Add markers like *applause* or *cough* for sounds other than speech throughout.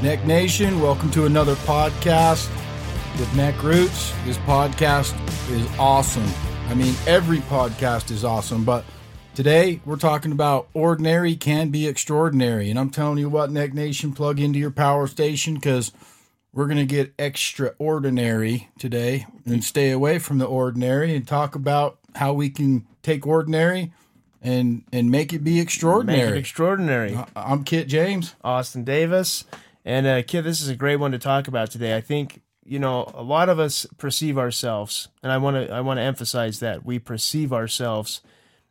Neck Nation, welcome to another podcast with Neck Roots. This podcast is awesome. I mean, every podcast is awesome, but today we're talking about ordinary can be extraordinary. And I'm telling you what, Neck Nation, plug into your power station because we're going to get extraordinary today and stay away from the ordinary and talk about how we can take ordinary and and make it be extraordinary. Make it extraordinary. I'm Kit James. Austin Davis. And uh, Kit, this is a great one to talk about today. I think you know a lot of us perceive ourselves, and I want to I want to emphasize that we perceive ourselves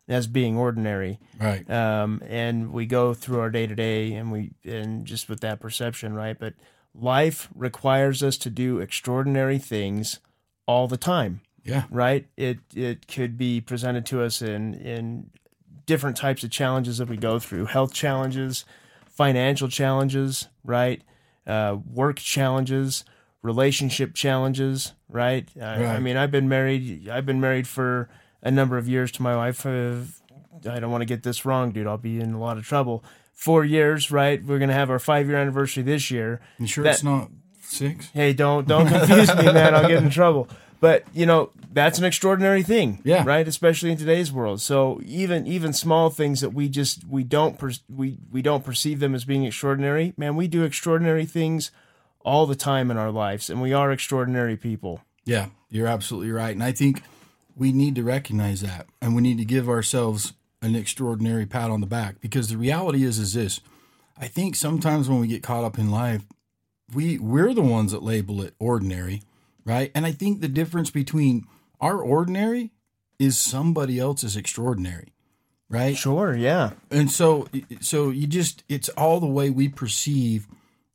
as being ordinary, Right. um, and we go through our day to day, and we and just with that perception, right? But life requires us to do extraordinary things all the time Yeah. right? It it could be presented to us in in different types of challenges that we go through: health challenges, financial challenges, right? Uh, work challenges, relationship challenges, right? I, I mean, I've been married. I've been married for a number of years to my wife. I don't want to get this wrong, dude. I'll be in a lot of trouble. Four years, right? We're gonna have our five year anniversary this year. You sure That- it's not six? Hey, don't don't confuse me, man. I'll get in trouble. But you know that's an extraordinary thing, Yeah. right? Especially in today's world. So even even small things that we just we don't per, we we don't perceive them as being extraordinary. Man, we do extraordinary things all the time in our lives, and we are extraordinary people. Yeah, you're absolutely right. And I think we need to recognize that and we need to give ourselves an extraordinary pat on the back because the reality is is this. I think sometimes when we get caught up in life, we we're the ones that label it ordinary, right? And I think the difference between our ordinary is somebody else's extraordinary, right? Sure, yeah, and so so you just it's all the way we perceive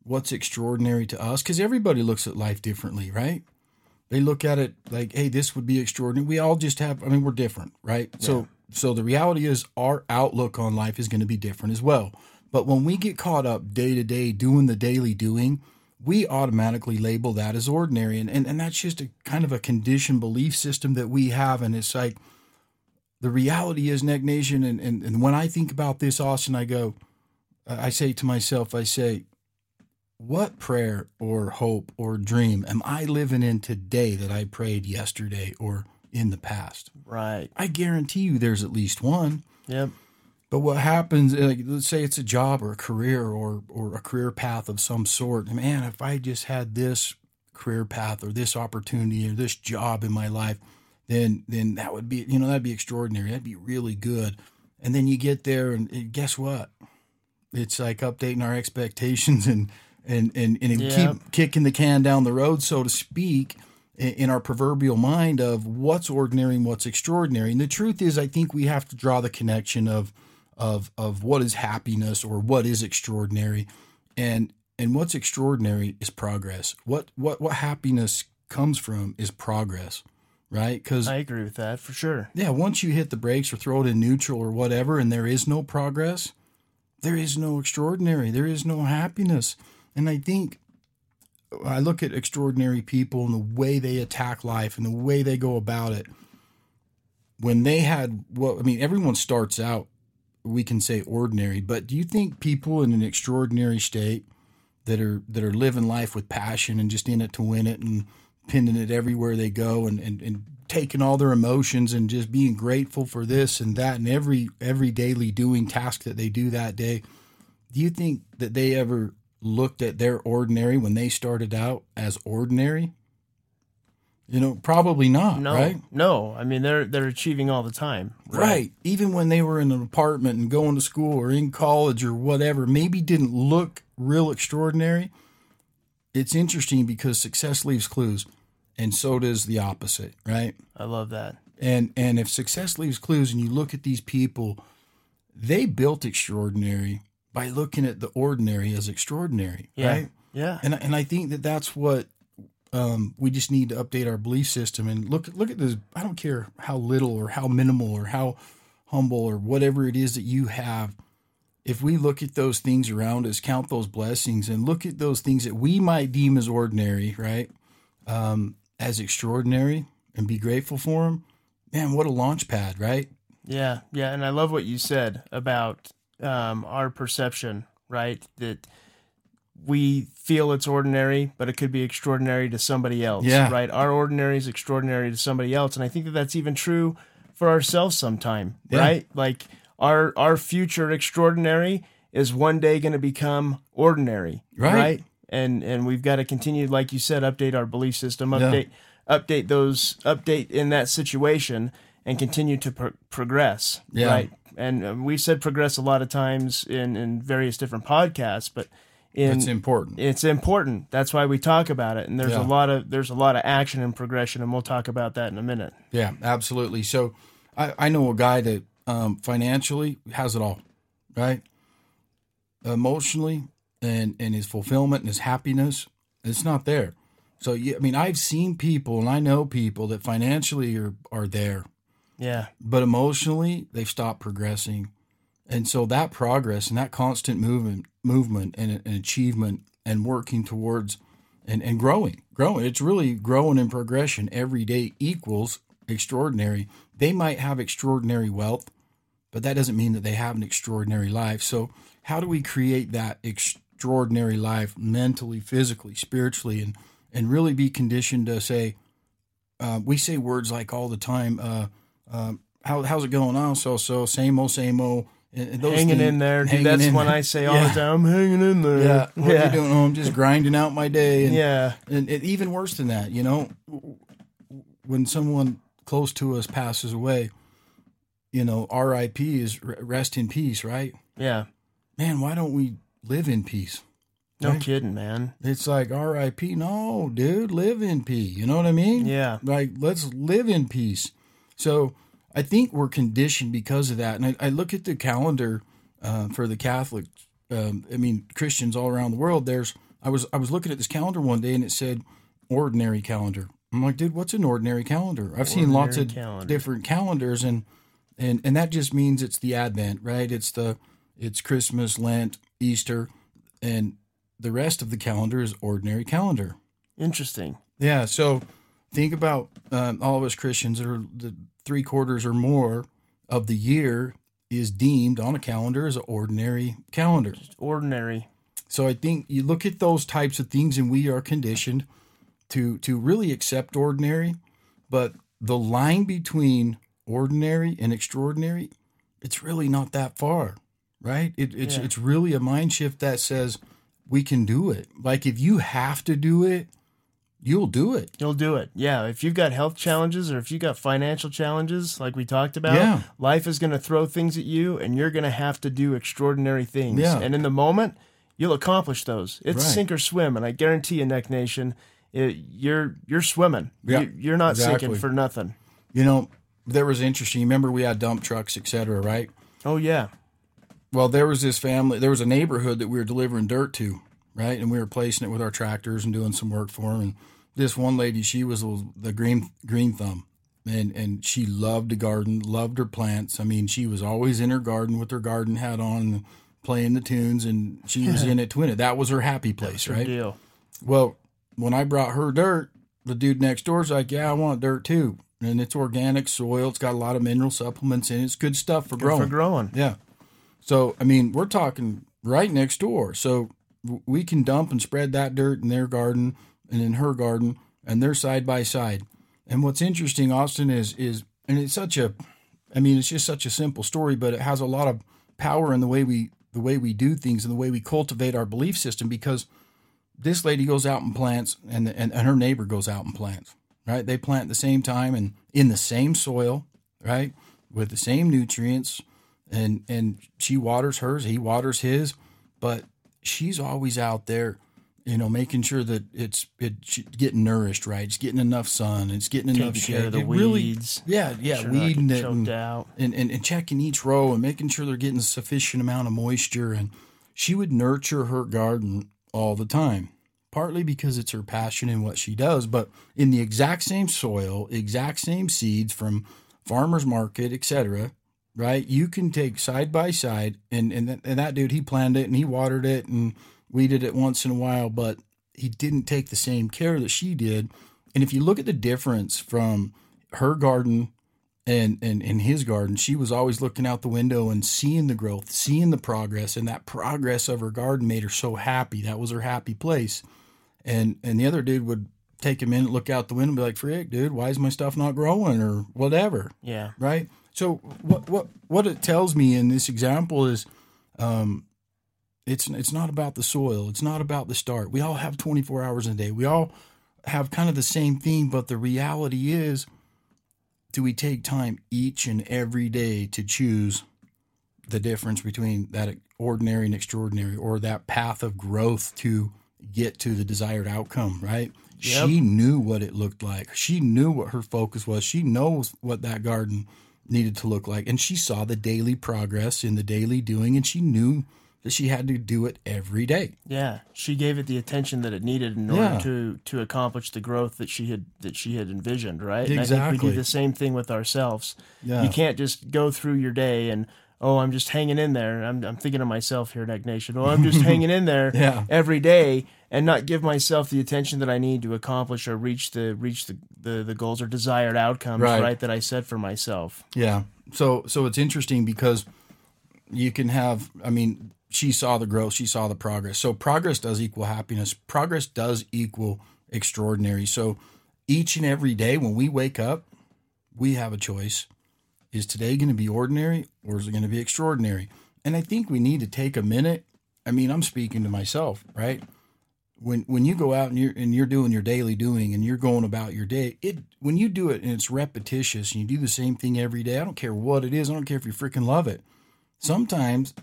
what's extraordinary to us because everybody looks at life differently right? They look at it like hey this would be extraordinary. We all just have i mean we're different right? So so the reality is our outlook on life is going to be different as well. But when we get caught up day to day doing the daily doing we automatically label that as ordinary and, and and that's just a kind of a conditioned belief system that we have and it's like the reality is neck nation and, and, and when i think about this austin i go i say to myself i say what prayer or hope or dream am i living in today that i prayed yesterday or in the past? Right, i guarantee you there's at least one. Yep, but what happens eh, like let's say it's a job or a career or or a career path of some sort man if i just had this career path or this opportunity or this job in my life then then that would be you know that'd be extraordinary. That'd be really good. And then you get there and, and guess what? It's like updating our *laughs* expectations and and and, and Yeah. keep kicking the can down the road so to speak in, in our proverbial mind of what's ordinary and what's extraordinary. And the truth is i think we have to draw the connection of of of what is happiness or what is extraordinary and and what's extraordinary is progress what what what happiness comes from is progress right because I agree with that for sure. yeah, once you hit the brakes or throw it in neutral or whatever, and there is no progress, there is no extraordinary, there is no happiness. And I think I look at extraordinary people and the way they attack life and the way they go about it. When they had, well, I mean, everyone starts out, we can say ordinary, but do you think people in an extraordinary state that are that are living life with passion and just in it to win it and pinning it everywhere they go and, and, and taking all their emotions and just being grateful for this and that and every every daily doing task that they do that day do you think that they ever looked at their ordinary when they started out as ordinary you know probably not No, right no. I mean, they're they're achieving all the time. Right. Even when they were in an apartment and going to school or in college or whatever, maybe didn't look real extraordinary. It's interesting because success leaves clues, and so does the opposite, right? I love that. And and if success leaves clues and you look at these people, they built extraordinary by looking at the ordinary as extraordinary, Yeah, right? yeah. And and I think that that's what um, we just need to update our belief system and look look at this. I don't care how little or how minimal or how humble or whatever it is that you have. If we look at those things around us, count those blessings, and look at those things that we might deem as ordinary, right, um, as extraordinary, and be grateful for them, man, what a launch pad, right? Yeah, yeah, and I love what you said about um, our perception, right? That we feel it's ordinary, but it could be extraordinary to somebody else. Yeah. Right. Our ordinary is extraordinary to somebody else, and I think that that's even true for ourselves sometime. Yeah. Right. Like our our future extraordinary is one day going to become ordinary. Right. And and we've got to continue, like you said, update our belief system, Yeah. update update those update in that situation, and continue to pro- progress. Yeah. Right. And uh, we've said progress a lot of times in in various different podcasts, but in It's important. it's important. That's why we talk about it. And there's Yeah. a lot of there's a lot of action and progression, and we'll talk about that in a minute. Yeah, absolutely. So I, I know a guy that um, financially has it all, right? Emotionally and, and his fulfillment and his happiness, it's not there. So, yeah, I mean, I've seen people and I know people that financially are, are there, Yeah. but emotionally they've stopped progressing. And so that progress and that constant movement, movement and, and achievement and working towards and, and growing, growing. It's really growing in progression every day equals extraordinary. They might have extraordinary wealth, but that doesn't mean that they have an extraordinary life. So how do we create that extraordinary life mentally, physically, spiritually, and and really be conditioned to say, uh, we say words like all the time, uh, uh, how, how's it going on? So, so same old, same old. And, those hanging things- in there. Dude, hanging that's in what there. I say all Yeah. the time. I'm hanging in there. Yeah. What yeah. are you doing? Oh, I'm just grinding out my day. And, Yeah. and it, even worse than that, you know, when someone close to us passes away, you know, RIP is rest in peace, right? Yeah. Man, why don't we live in peace? No Right. kidding, man. It's like RIP. No, dude, live in peace. You know what I mean? Yeah. Like, let's live in peace. So I think we're conditioned because of that. And I, I look at the calendar uh, for the Catholic, um, I mean, Christians all around the world. There's, I was, I was looking at this calendar one day and it said ordinary calendar. I'm like, dude, what's an ordinary calendar? I've seen lots of calendar. different calendars and, and, and that just means it's the Advent, right? It's the, it's Christmas, Lent, Easter, and the rest of the calendar is ordinary calendar. Interesting. Yeah. So think about um, all of us Christians that are the three quarters or more of the year is deemed on a calendar as an ordinary calendar. Ordinary. So I think you look at those types of things, and we are conditioned to to really accept ordinary, but the line between ordinary and extraordinary, it's really not that far, right? It, it's Yeah. it's really a mind shift that says we can do it. Like if you have to do it, you'll do it. You'll do it. Yeah. If you've got health challenges or if you've got financial challenges, like we talked about, Yeah. life is going to throw things at you and you're going to have to do extraordinary things. Yeah. And in the moment, you'll accomplish those. It's Right. sink or swim. And I guarantee you, Neck Nation, it, you're you're swimming. Yeah, You, you're not exactly. sinking for nothing. You know, there was interesting. Remember, we had dump trucks, et cetera, right? Oh, yeah. Well, there was this family, there was a neighborhood that we were delivering dirt to, right? And we were placing it with our tractors and doing some work for them. And this one lady, she was the green green thumb, and and she loved to garden, loved her plants. I mean, she was always in her garden with her garden hat on, playing the tunes, and she was *laughs* in it to win it. That was her happy place, Good right? deal. Well, when I brought her dirt, the dude next door's like, "Yeah, I want dirt too." And it's organic soil. It's got a lot of mineral supplements in it. It's good stuff for growing. For growing. Yeah. So, I mean, we're talking right next door. So we can dump and spread that dirt in their garden and in her garden, and they're side by side. And what's interesting, Austin, is is and it's such a, I mean, it's just such a simple story, but it has a lot of power in the way we the way we do things and the way we cultivate our belief system. Because this lady goes out and plants, and and, and her neighbor goes out and plants. Right? They plant at the same time and in the same soil, right, with the same nutrients and and she waters hers, he waters his, but she's always out there, you know, making sure that it's it's getting nourished right, it's getting enough sun, it's getting enough care shade. of the It really- weeds. yeah, yeah, Sure weeding it and, out. and, and and checking each row and making sure they're getting a sufficient amount of moisture. And she would nurture her garden all the time, partly because it's her passion and what she does, but in the exact same soil, exact same seeds from farmers market, etc. Right, you can take side by side, and and that, and that dude he planted it and he watered it and weeded it once in a while, but he didn't take the same care that she did. And if you look at the difference from her garden and and in his garden she was always looking out the window and seeing the growth seeing the progress and that progress of her garden made her so happy. That was her happy place. And and the other dude would take a minute look out the window and be like frick dude why is my stuff not growing or whatever? Yeah. right so what what what it tells me in this example is um it's it's not about the soil. It's not about the start. We all have 24 hours in a day. We all have kind of the same thing but the reality is do we take time each and every day to choose the difference between that ordinary and extraordinary or that path of growth to get to the desired outcome right? Yep. she knew what it looked like. She knew what her focus was. She knows what that garden needed to look like and she saw the daily progress in the daily doing and she knew that she had to do it every day Yeah, she gave it the attention that it needed in order Yeah. to to accomplish the growth that she had that she had envisioned, right? And I think we do the same thing with ourselves. Yeah. You can't just go through your day and oh, I'm just hanging in there. I'm I'm thinking of myself here, Neck Nation. Oh, I'm just *laughs* hanging in there Yeah. every day and not give myself the attention that I need to accomplish or reach the reach the the, the goals or desired outcomes, Right. right. that I set for myself. Yeah. So so it's interesting because you can have I mean, she saw the growth, she saw the progress. So progress does equal happiness. Progress does equal extraordinary. So each and every day when we wake up, we have a choice. Is today going to be ordinary or is it going to be extraordinary? And I think we need to take a minute. I mean, I'm speaking to myself, right? When when you go out and you're and you're doing your daily doing and you're going about your day, it when you do it and it's repetitious and you do the same thing every day, I don't care what it is, I don't care if you freaking love it. Sometimes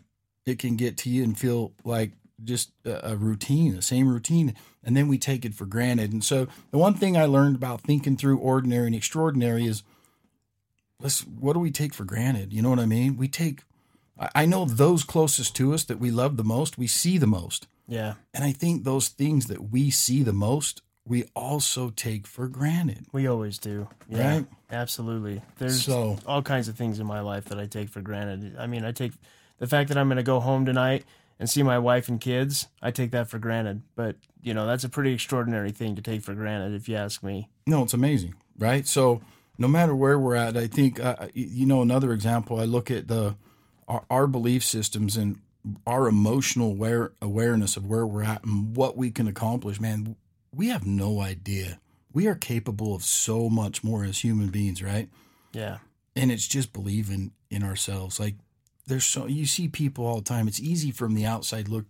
it can get to you and feel like just a, routine, the same routine, and then we take it for granted. And so the one thing I learned about thinking through ordinary and extraordinary is let's what do we take for granted? You know what I mean? We take I- know those closest to us that we love the most, we see the most. Yeah. And I think those things that we see the most, we also take for granted. We always do. Yeah, Right? Absolutely. There's So- all kinds of things in my life that I take for granted. I mean, I take the fact that I'm going to go home tonight and see my wife and kids, I take that for granted. But, you know, that's a pretty extraordinary thing to take for granted if you ask me. No, it's amazing, right? So no matter where we're at, I think uh, you know another example. I look at the our, our belief systems and our emotional aware, awareness of where we're at and what we can accomplish. Man, we have no idea. We are capable of so much more as human beings, right? Yeah. and it's just believing in ourselves like there's so you see people all the time it's easy from the outside look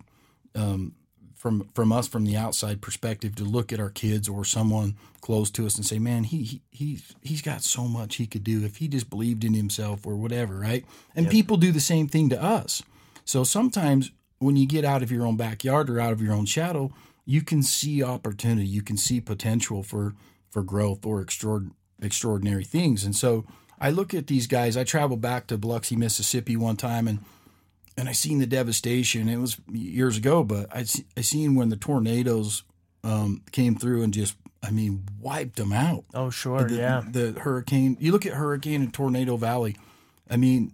um, from from us from the outside perspective to look at our kids or someone close to us and say man he, he he's he's got so much he could do if he just believed in himself or whatever right? And Yep. people do the same thing to us. So sometimes when you get out of your own backyard or out of your own shadow you can see opportunity you can see potential for for growth or extraordinary extraordinary things. And so i look at these guys i traveled back to biloxi mississippi one time and and I seen the devastation. It was years ago, but I I seen when the tornadoes um, came through and just I mean wiped them out. Oh, sure. The, yeah. the hurricane. You look at Hurricane and Tornado Valley. I mean,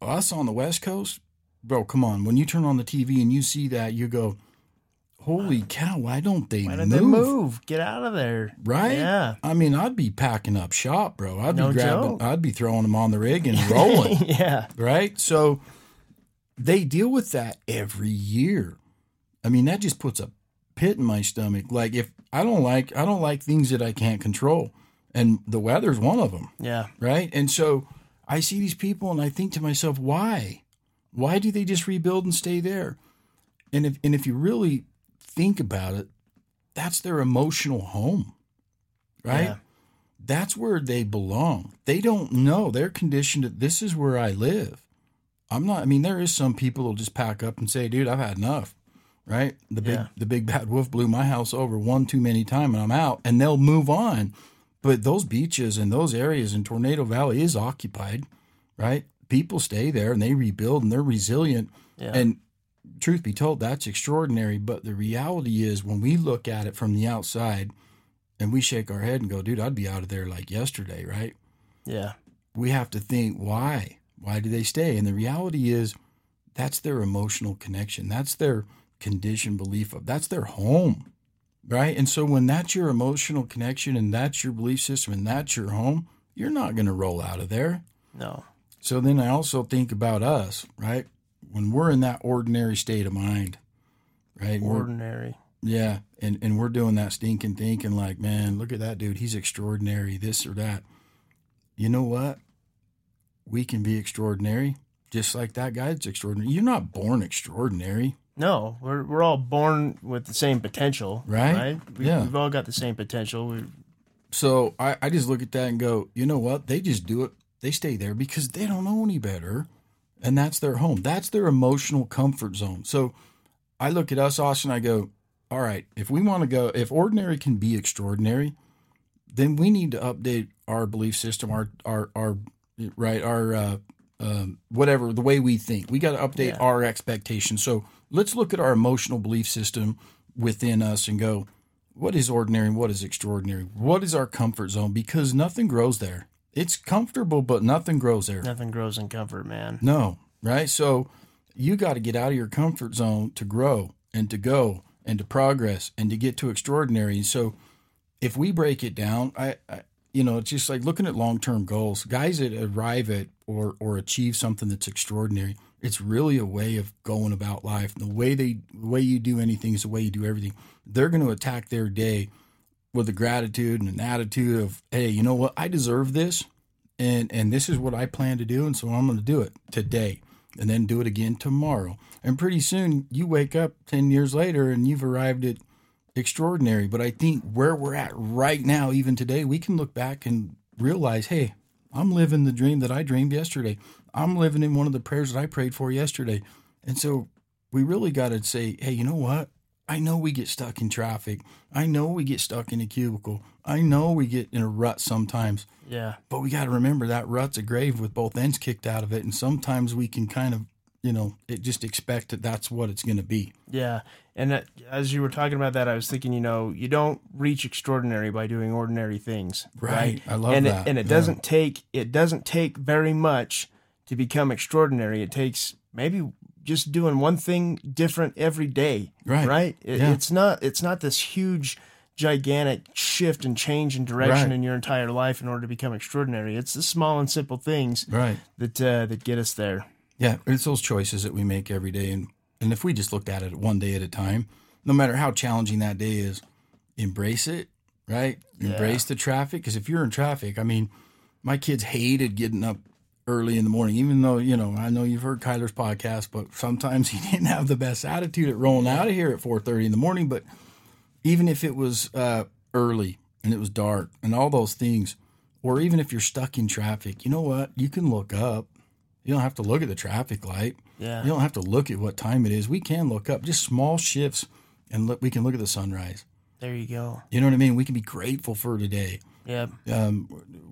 us on the West Coast, bro. Come on, when you turn on the TV and you see that, you go, "Holy cow! Why don't they Why move?" they move? Get out of there. Right? Yeah. I mean, I'd be packing up shop, bro. I'd No be grabbing. joke. I'd be throwing them on the rig and rolling *laughs* yeah. right? So they deal with that every year. I mean, that just puts a pit in my stomach. Like if I don't like I don't like things that I can't control. And the weather's one of them, Yeah. right? And so I see these people and I think to myself, why? Why do they just rebuild and stay there? And if and if you really think about it, that's their emotional home. Right? Yeah. that's where they belong. They don't know. They're conditioned that this is where I live. I'm not I mean, there is some people who'll just pack up and say, dude, I've had enough. Right? The big Yeah. the big bad wolf blew my house over one too many time and I'm out. And they'll move on. But those beaches and those areas in Tornado Valley is occupied, right? People stay there and they rebuild and they're resilient. Yeah. And truth be told, that's extraordinary. But the reality is when we look at it from the outside and we shake our head and go, dude, I'd be out of there like yesterday, right? Yeah. We have to think, why? Why do they stay? And the reality is that's their emotional connection. That's their conditioned belief of that's their home. Right. And so when that's your emotional connection and that's your belief system and that's your home, you're not going to roll out of there. No. So then I also think about us, right? When we're in that ordinary state of mind, right? We're- Ordinary. yeah, and and we're doing that stinking thinking like, man, look at that dude, he's extraordinary, this or that. You know what? We can be extraordinary, just like that guy It's extraordinary. You're not born extraordinary, No, we're we're all born with the same potential, Right? Right? We, Yeah. We've all got the same potential. We, so I, I just look at that and go, you know what? They just do it. They stay there because they don't know any better, and that's their home. That's their emotional comfort zone. So I look at us, Austin. I go, all right. If we want to go, if ordinary can be extraordinary, then we need to update our belief system, our our our right, our uh, um, whatever the way we think. We got to update Yeah. our expectations. So let's look at our emotional belief system within us and go, what is ordinary and what is extraordinary? What is our comfort zone? Because nothing grows there. It's comfortable, but nothing grows there. nothing grows in comfort, man. No, right? So you got to get out of your comfort zone to grow and to go and to progress and to get to extraordinary. So if we break it down, I, I you know, it's just like looking at long-term goals. Guys that arrive at or or achieve something that's extraordinary, it's really a way of going about life. The way they the way you do anything is the way you do everything. They're going to attack their day with a gratitude and an attitude of, hey, you know what? I deserve this and and this is what I plan to do, and so I'm going to do it today, and then do it again tomorrow. And pretty soon, you wake up ten years later, and you've arrived at extraordinary. But I think where we're at right now, even today, we can look back and realize, hey, I'm living the dream that I dreamed yesterday. I'm living in one of the prayers that I prayed for yesterday, and so we really got to say, hey, you know what? I know we get stuck in traffic. I know we get stuck in a cubicle. I know we get in a rut sometimes. Yeah, But we got to remember that rut's a grave with both ends kicked out of it. And sometimes we can kind of, you know, it just expect that that's what it's going to be. yeah. And that, as you were talking about that, I was thinking, you know, you don't reach extraordinary by doing ordinary things, Right. I love and that. It, and it Yeah. doesn't take it doesn't take very much to become extraordinary. It takes maybe just doing one thing different every day. Right. Right. It, Yeah. It's not it's not this huge gigantic shift and change in direction Right. in your entire life in order to become extraordinary. It's the small and simple things Right. that uh, that get us there. Yeah. It's those choices that we make every day. And, and if we just looked at it one day at a time, no matter how challenging that day is, embrace it, right? Embrace the traffic. Because if you're in traffic, I mean, my kids hated getting up early in the morning, even though, you know, I know you've heard Kyler's podcast, but sometimes *laughs* he didn't have the best attitude at rolling out of here at 4.30 in the morning. But even if it was uh, early and it was dark and all those things, or even if you're stuck in traffic, you know what? You can look up. You don't have to look at the traffic light. Yeah. You don't have to look at what time it is. We can look up just small shifts and look, we can look at the sunrise. There you go. You know what I mean? We can be grateful for today, Yeah. um,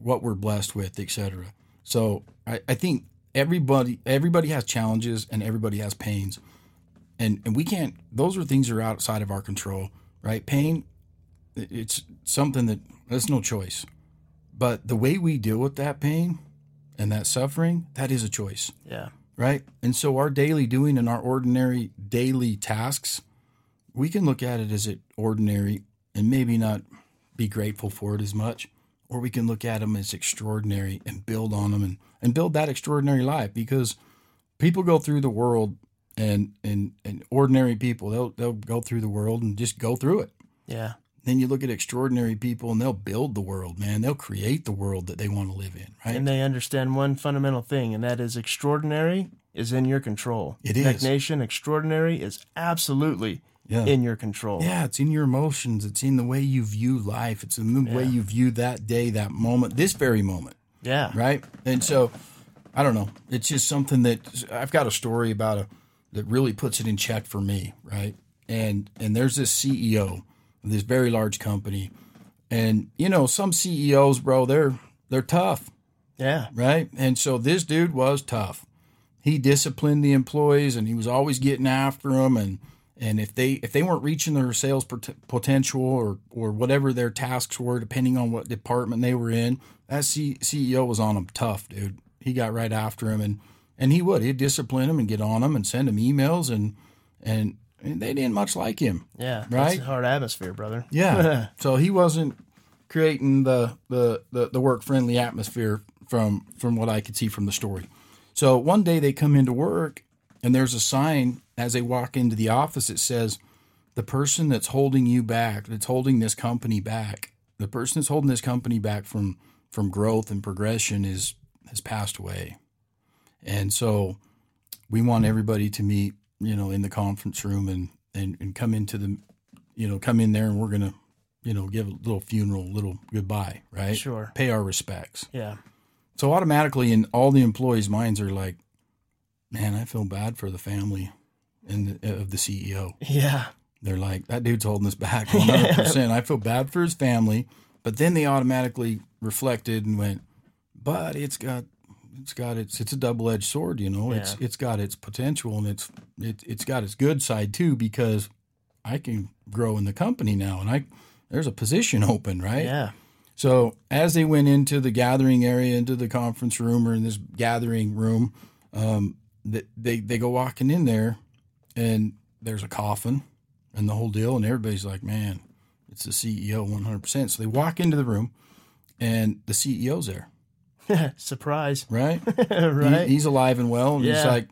what we're blessed with, etc. So I, I think everybody everybody has challenges and everybody has pains, and and we can't. Those are things that are outside of our control, right? Pain, it's something that there's no choice. But the way we deal with that pain and that suffering, that is a choice Yeah. right? And so our daily doing and our ordinary daily tasks, we can look at it as it ordinary and maybe not be grateful for it as much, or we can look at them as extraordinary and build on them and, and build that extraordinary life because people go through the world and and and ordinary people they'll they'll go through the world and just go through it. Yeah. Then you look at extraordinary people and they'll build the world, man. They'll create the world that they want to live in, right? And they understand one fundamental thing, and that is extraordinary is in your control. It is. Neck. Nation, extraordinary is absolutely Yeah. in your control. Yeah, it's in your emotions. It's in the way you view life. It's in the way you view that day, that moment, this very moment, Yeah. right? And so, I don't know. It's just something that I've got a story about a that really puts it in check for me, right? And and there's this CEO this very large company, and you know some CEOs, bro, they're they're tough Yeah. right? And so this dude was tough. He disciplined the employees, and he was always getting after them. And and if they if they weren't reaching their sales pot- potential or or whatever their tasks were, depending on what department they were in, that C- CEO was on them tough, dude. He got right after him, and and he would he'd discipline them and get on them and send them emails, and and, and they didn't much like him. Yeah. Right? Hard atmosphere, brother. Yeah. *laughs* so he wasn't creating the the the, the work friendly atmosphere from from what I could see from the story. So one day they come into work and there's a sign as they walk into the office that says the person that's holding you back, that's holding this company back, the person that's holding this company back from from growth and progression is has passed away. And so we want everybody to meet, you know, in the conference room and and, and come into the you know, come in there and we're gonna, you know, give a little funeral, a little goodbye, right? Sure. Pay our respects. Yeah. So automatically, in all the employees' minds are like, "Man, I feel bad for the family and the, of the CEO." Yeah. They're like, "That dude's holding us back *laughs* 100." percent I feel bad for his family, but then they automatically reflected and went, "But it's got, it's got its, it's a double edged sword. You know, it's it's got its potential and it's it, it's got its good side too because I can grow in the company now and I there's a position *laughs* open, right? Yeah. So as they went into the gathering area, into the conference room or in this gathering room, um, th- they they go walking in there, and there's a coffin, and the whole deal, and everybody's like, "Man, it's the CEO, 100." percent So they walk into the room, and the CEO's there, *laughs* Surprise. right? *laughs* right. He- he's alive and well, and he's Yeah. like,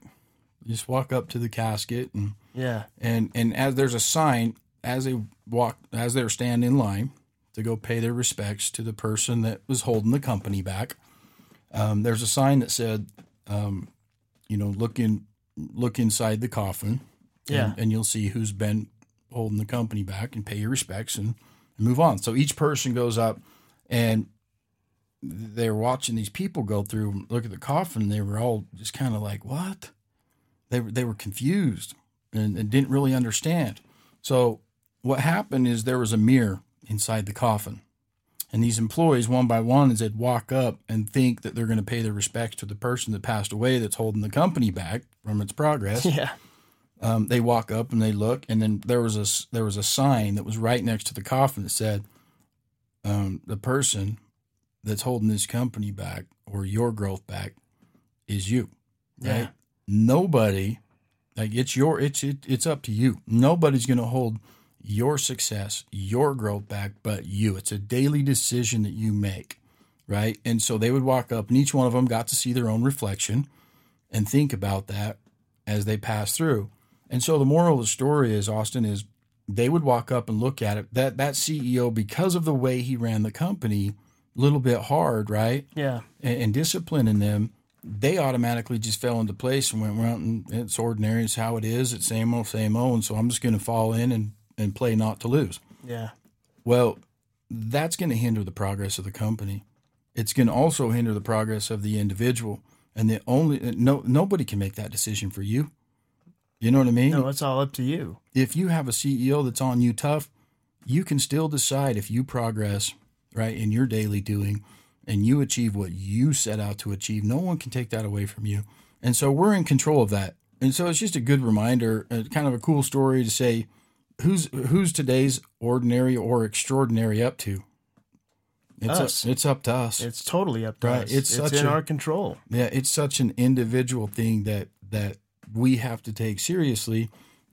you just walk up to the casket, and yeah. and and as there's a sign as they walk as they're standing in line to go pay their respects to the person that was holding the company back um, there's a sign that said um, you know look in look inside the coffin Yeah. and, and you'll see who's been holding the company back and pay your respects and, and move on so each person goes up and they're watching these people go through look at the coffin they were all just kind of like what they were they were confused and, and didn't really understand. So what happened is there was a mirror inside the coffin. And these employees, one by one, as they'd walk up and think that they're going to pay their respects to the person that passed away that's holding the company back from its progress, Yeah. um, they walk up and they look, and then there was a there was a sign that was right next to the coffin that said, um, "The person that's holding this company back or your growth back is you." Right? Yeah. Nobody, like it's your it's it, it's up to you. Nobody's going to hold your success, your growth back, but you. It's a daily decision that you make, right? And so they would walk up, and each one of them got to see their own reflection and think about that as they pass through. And so the moral of the story is Austin is they would walk up and look at it. That that CEO, because of the way he ran the company, little bit hard, right? Yeah. And, and disciplining them, they automatically just fell into place and went, well, mm, it's ordinary, it's how it is, it's same old, same old. And so I'm just going to fall in and, and play not to lose. Yeah. Well, that's going to hinder the progress of the company. It's going to also hinder the progress of the individual. And the only no nobody can make that decision for you. You know what I mean? No, it's all up to you. If you have a CEO that's on you tough, you can still decide if you progress right in your daily doing and you achieve what you set out to achieve. No one can take that away from you. And so we're in control of that. And so it's just a good reminder, uh, kind of a cool story to say who's who's today's ordinary or extraordinary up to. It's Us. it's up to us. It's totally up to Right. us. It's It's, such in a- our control. Yeah, it's such an individual thing that that we have to take seriously.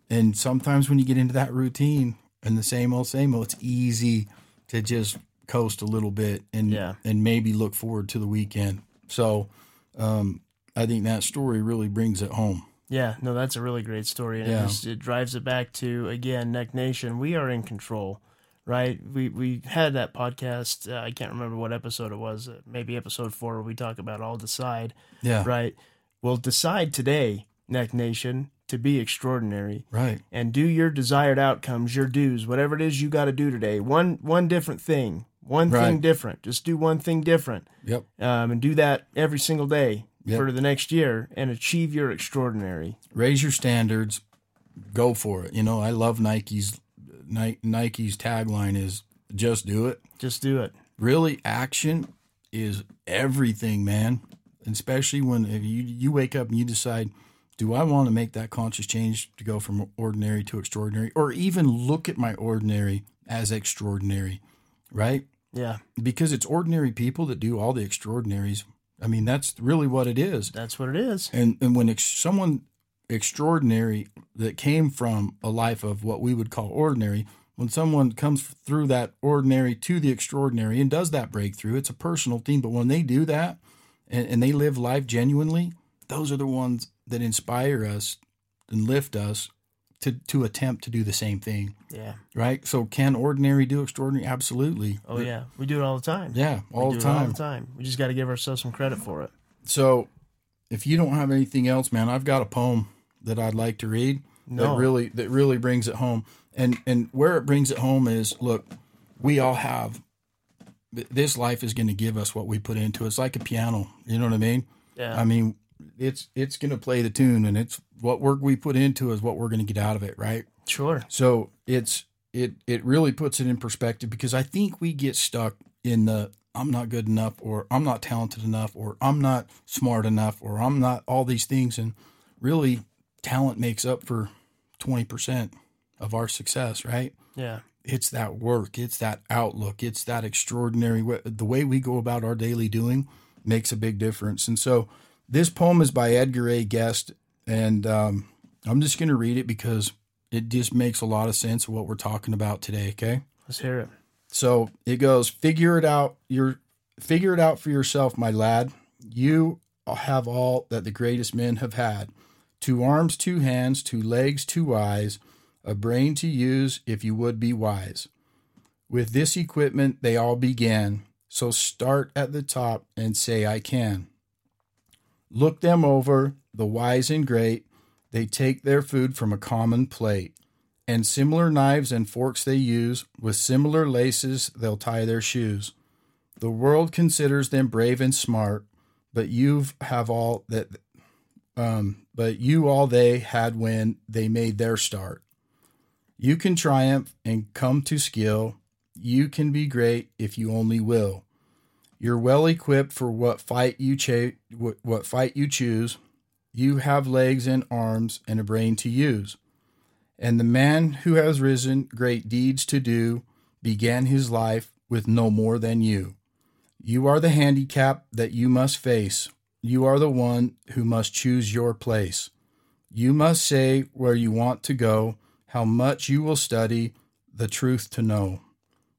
And sometimes when you get into that routine and the same old same old, it's easy to just coast a little bit and Yeah. and maybe look forward to the weekend. So um, I think that story really brings it home. Yeah, no, that's a really great story, and Yeah. it just it drives it back to again, Neck Nation. We are in control, right? We we had that podcast. Uh, I can't remember what episode it was. Uh, maybe episode four, where we talk about all decide, Yeah, right? We'll decide today, Neck Nation, to be extraordinary right. and do your desired outcomes, your dues, whatever it is you got to do today. One one different thing, one thing different. Just do one thing different, Yep. um, and do that every single day Yep. for the next year, and achieve your extraordinary. Raise your standards. Go for it. You know, I love Nike's Nike's tagline is just do it. Just do it. really action is everything man especially when if you you wake up and you decide do i want to make that conscious change to go from ordinary to extraordinary or even look at my ordinary as extraordinary right Yeah. because it's ordinary people that do all the extraordinaries i mean that's really what it is That's what it is. and and when ex- someone extraordinary that came from a life of what we would call ordinary when someone comes through that ordinary to the extraordinary and does that breakthrough, it's a personal thing. But when they do that and, and they live life genuinely, those are the ones that inspire us and lift us to to attempt to do the same thing. Yeah. Right. So can ordinary do extraordinary? Absolutely. Oh yeah, we do it all the time. Yeah, all the it all the time. We just got to give ourselves some credit for it. So if you don't have anything else, man, I've got a poem that I'd like to read No. that really that really brings it home. And and where it brings it home is look, we all have this life is going to give us what we put into it. It's like a piano, you know what I mean? Yeah. I mean, it's it's going to play the tune and it's what work we put into is what we're going to get out of it, right? sure. So it's it it really puts it in perspective because I think we get stuck in the I'm not good enough or I'm not talented enough or I'm not smart enough or I'm not all these things and really talent makes up for 20% of our success, right? Yeah. It's that work, it's that outlook, it's that extraordinary way, the way we go about our daily doing makes a big difference. And so this poem is by Edgar A. Guest and um, I'm just going to read it because it just makes a lot of sense of what we're talking about today, okay? Let's hear it. So it goes, figure it out. Your figure it out for yourself, my lad. You have all that the greatest men have had. Two arms, two hands, two legs, two eyes, a brain to use if you would be wise. With this equipment they all began. So start at the top and say I can. Look them over, the wise and great, they take their food from a common plate and similar knives and forks they use, with similar laces they'll tie their shoes. The world considers them brave and smart, but you have all that um, but you all they had when they made their start. You can triumph and come to skill. You can be great if you only will. You're well equipped for what fight you cha- what, what fight you choose. You have legs and arms and a brain to use. And the man who has risen great deeds to do began his life with no more than you. You are the handicap that you must face. You are the one who must choose your place. You must say where you want to go, how much you will study the truth to know.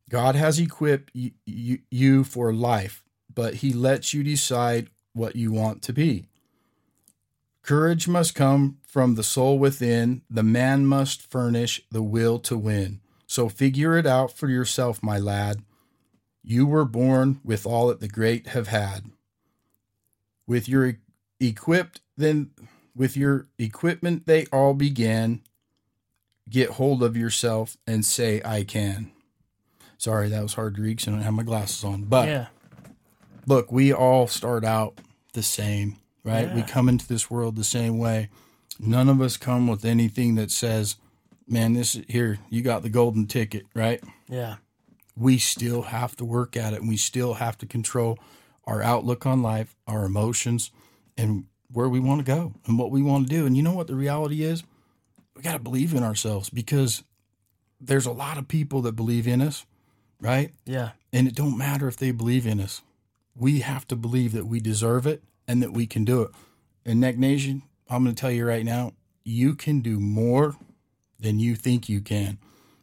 God has equipped you for life, but he lets you decide what you want to be. Courage must come from the soul within. The man must furnish the will to win. So figure it out for yourself, my lad. You were born with all that the great have had. With your equipped, then with your equipment, they all began. Get hold of yourself and say, I can. Sorry, that was hard to read 'cause I don't have my glasses on. But Yeah. look, we all start out the same, right? We come into this world the same way. None of us come with anything that says, man, this is here, you got the golden ticket, right? Yeah. We still have to work at it and we still have to control our outlook on life, our emotions, and where we want to go and what we want to do. And you know what the reality is? We got to believe in ourselves because there's a lot of people that believe in us, right? Yeah. And it don't matter if they believe in us. We have to believe that we deserve it and that we can do it. And Neck Nation, I'm going to tell you right now, you can do more than you think you can.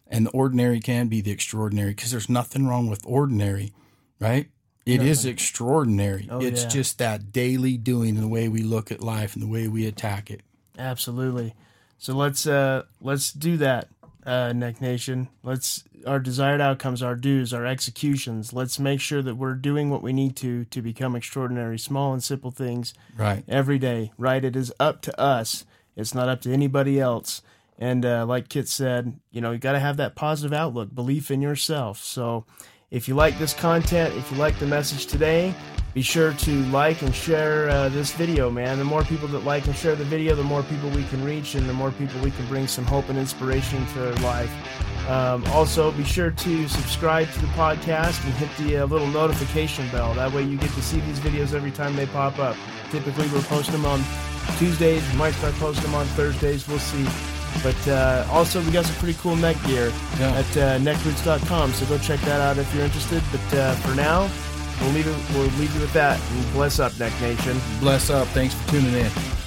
And the ordinary can be the extraordinary because there's nothing wrong with ordinary, right? It is extraordinary. Oh, it's yeah. just that daily doing and the way we look at life and the way we attack it. Absolutely. So let's uh let's do that, uh, Neck Nation. Let's our desired outcomes, our dues, our executions. Let's make sure that we're doing what we need to to become extraordinary, small and simple things Right. every day. Right? It is up to us. It's not up to anybody else. And uh, like Kit said, you know, you got to have that positive outlook, belief in yourself. So if you like this content, if you like the message today, be sure to like and share uh, this video, man. The more people that like and share the video, the more people we can reach, and the more people we can bring some hope and inspiration to their life. Um, also, be sure to subscribe to the podcast and hit the uh, little notification bell. That way, you get to see these videos every time they pop up. Typically, we're posting them on Tuesdays. We might start posting them on Thursdays. We'll see. But uh, also, we got some pretty cool neck gear Yeah. at uh, neckroots.com. So go check that out if you're interested. But uh, for now, we'll leave it. We'll leave you with that. Bless up, Neck Nation. Bless up. Thanks for tuning in.